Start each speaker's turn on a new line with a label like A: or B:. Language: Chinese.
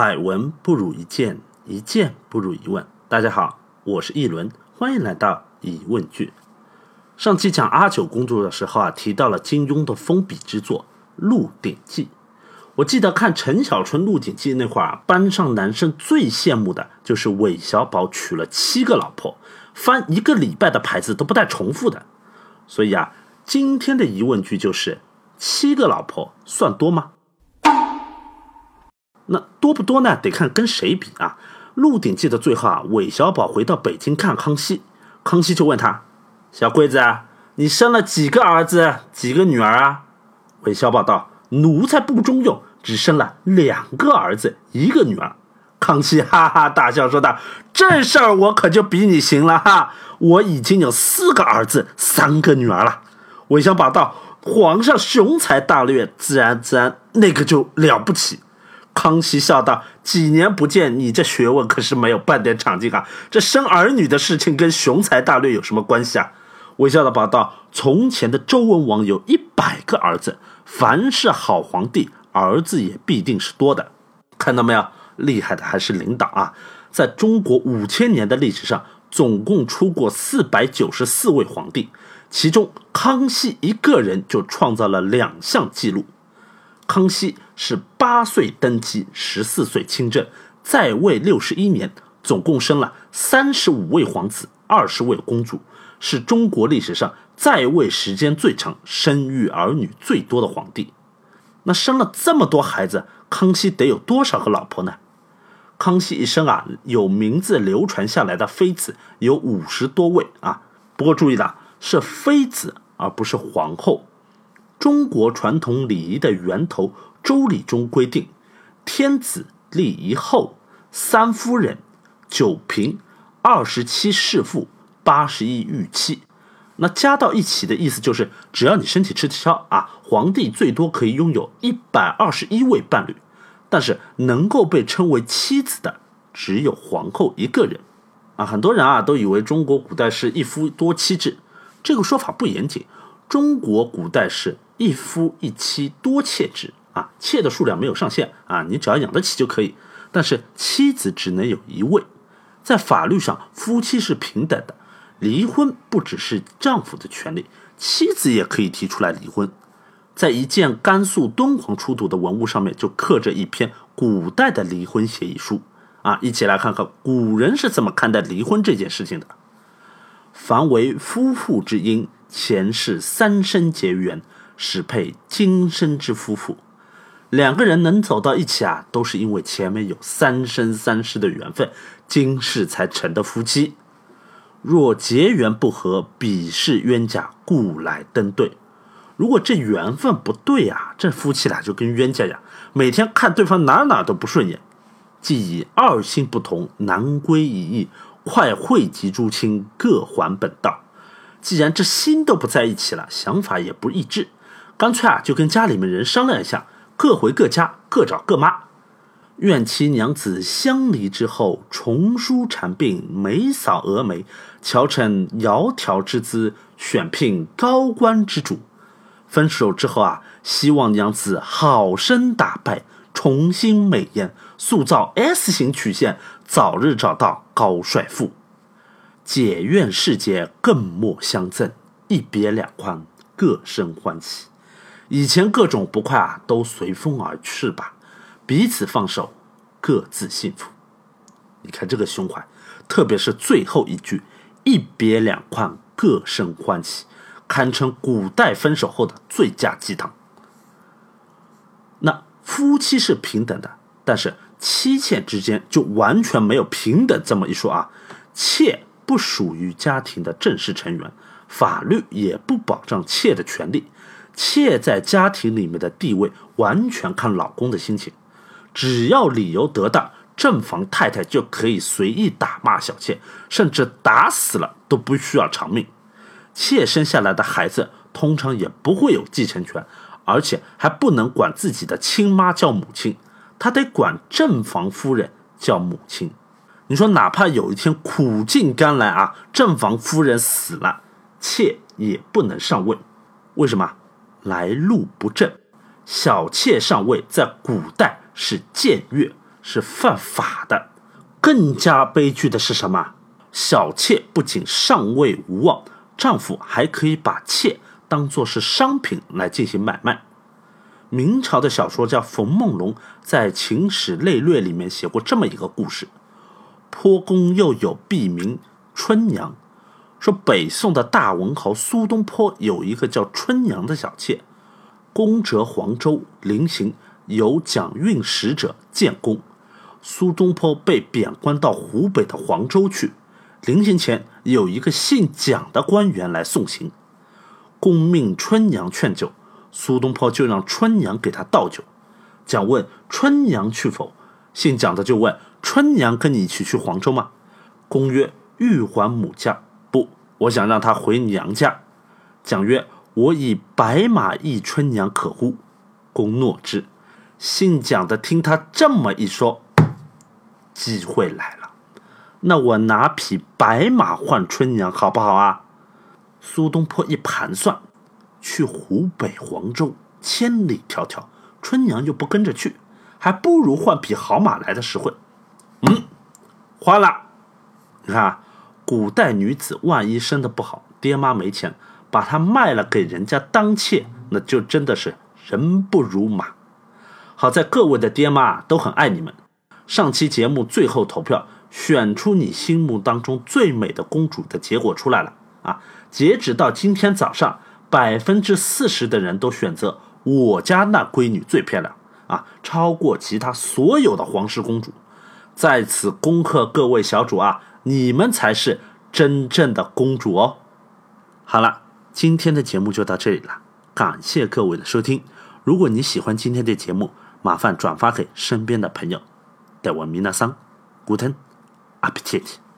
A: 百闻不如一见，一见不如一问。大家好，我是一轮，欢迎来到疑问句。上期讲阿九公主的时候啊，提到了金庸的封笔之作《鹿鼎记》。我记得看陈小春《鹿鼎记》那会儿啊，班上男生最羡慕的就是韦小宝娶了七个老婆，翻一个礼拜的牌子都不带重复的。所以啊，今天的疑问句就是：七个老婆算多吗？那多不多呢？得看跟谁比啊。《鹿鼎记》的最后啊，韦小宝回到北京看康熙，康熙就问他：“小桂子，你生了几个儿子，几个女儿啊？”韦小宝道：“奴才不中用，只生了两个儿子，一个女儿。”康熙哈哈大笑说道：“这事儿我可就比你行了哈，我已经有四个儿子，三个女儿了。”韦小宝道：“皇上雄才大略，自然自然，那个就了不起。”康熙笑道：“几年不见，你这学问可是没有半点长进啊！这生儿女的事情跟雄才大略有什么关系啊？”微笑的报道：“从前的周文王有一百个儿子，凡是好皇帝，儿子也必定是多的。看到没有？厉害的还是领导啊！在中国五千年的历史上，总共出过四百九十四位皇帝，其中康熙一个人就创造了两项记录。”康熙是八岁登基，十四岁亲政，在位六十一年，总共生了三十五位皇子，二十位公主，是中国历史上在位时间最长、生育儿女最多的皇帝。那生了这么多孩子，康熙得有多少个老婆呢？康熙一生啊，有名字流传下来的妃子有五十多位啊。不过注意了，是妃子，而不是皇后。中国传统礼仪的源头《周礼》中规定：天子立一后，三夫人，九嫔，二十七侍妇，八十一御妻。那加到一起的意思就是，只要你身体吃得消啊，皇帝最多可以拥有一百二十一位伴侣，但是能够被称为妻子的只有皇后一个人。啊，很多人啊都以为中国古代是一夫多妻制，这个说法不严谨。中国古代是。一夫一妻多妾制啊，妾的数量没有上限啊，你只要养得起就可以。但是妻子只能有一位，在法律上夫妻是平等的，离婚不只是丈夫的权利，妻子也可以提出来离婚。在一件甘肃敦煌出土的文物上面就刻着一篇古代的离婚协议书啊，一起来看看古人是怎么看待离婚这件事情的。凡为夫妇之因，前世三生结缘。适配今生之夫妇，两个人能走到一起啊，都是因为前面有三生三世的缘分，今世才成的夫妻。若结缘不合，彼是冤家，故来登对。如果这缘分不对啊，这夫妻俩就跟冤家一样，每天看对方哪哪都不顺眼。既已二心不同，难归一意，快汇集诸亲，各还本道。既然这心都不在一起了，想法也不一致。干脆啊，就跟家里面人商量一下，各回各家，各找各妈。愿其娘子相离之后，重梳蝉鬓，眉扫蛾眉，乔成窈窕之姿，选聘高官之主。分手之后啊，希望娘子好生打扮，重新美颜，塑造 S 型曲线，早日找到高帅富。解怨世界更莫相赠，一别两宽，各生欢喜。以前各种不快啊，都随风而去吧，彼此放手，各自幸福。你看这个胸怀，特别是最后一句“一别两宽，各生欢喜”，堪称古代分手后的最佳鸡汤。那夫妻是平等的，但是妻妾之间就完全没有平等这么一说啊。妾不属于家庭的正式成员，法律也不保障妾的权利。妾在家庭里面的地位完全看老公的心情，只要理由得当，正房太太就可以随意打骂小妾，甚至打死了都不需要偿命。妾生下来的孩子通常也不会有继承权，而且还不能管自己的亲妈叫母亲，他得管正房夫人叫母亲。你说，哪怕有一天苦尽甘来啊，正房夫人死了，妾也不能上位，为什么？来路不正，小妾上位在古代是僭越，是犯法的。更加悲剧的是什么？小妾不仅上位无望，丈夫还可以把妾当作是商品来进行买卖。明朝的小说家冯梦龙在《秦史类略》里面写过这么一个故事：坡公又有笔名春娘，说北宋的大文豪苏东坡有一个叫春娘的小妾。公折黄州临行，有蒋运使者见公。苏东坡被贬官到湖北的黄州去，临行前有一个姓蒋的官员来送行，公命春娘劝酒，苏东坡就让春娘给他倒酒。蒋问春娘去否，姓蒋的就问春娘跟你一起去黄州吗？公曰欲还母家，我想让她回娘家。蒋曰我以白马驿春娘可乎？公诺之。姓蒋的听他这么一说。机会来了，那我拿匹白马换春娘好不好啊？苏东坡一盘算，去湖北黄州千里迢迢，春娘又不跟着去，还不如换匹好马来的实惠。嗯，换了。你看，古代女子万一生的不好，爹妈没钱，把她卖了给人家当妾，那就真的是人不如马。好在各位的爹妈都很爱你们。上期节目最后投票选出你心目当中最美的公主的结果出来了啊！截止到今天早上，百分之四十的人都选择我家那闺女最漂亮啊，超过其他所有的皇室公主。在此恭贺各位小主啊，你们才是真正的公主哦！好了，今天的节目就到这里了，感谢各位的收听。如果你喜欢今天的节目，麻烦转发给身边的朋友。带我米娜桑，Guten Appetit。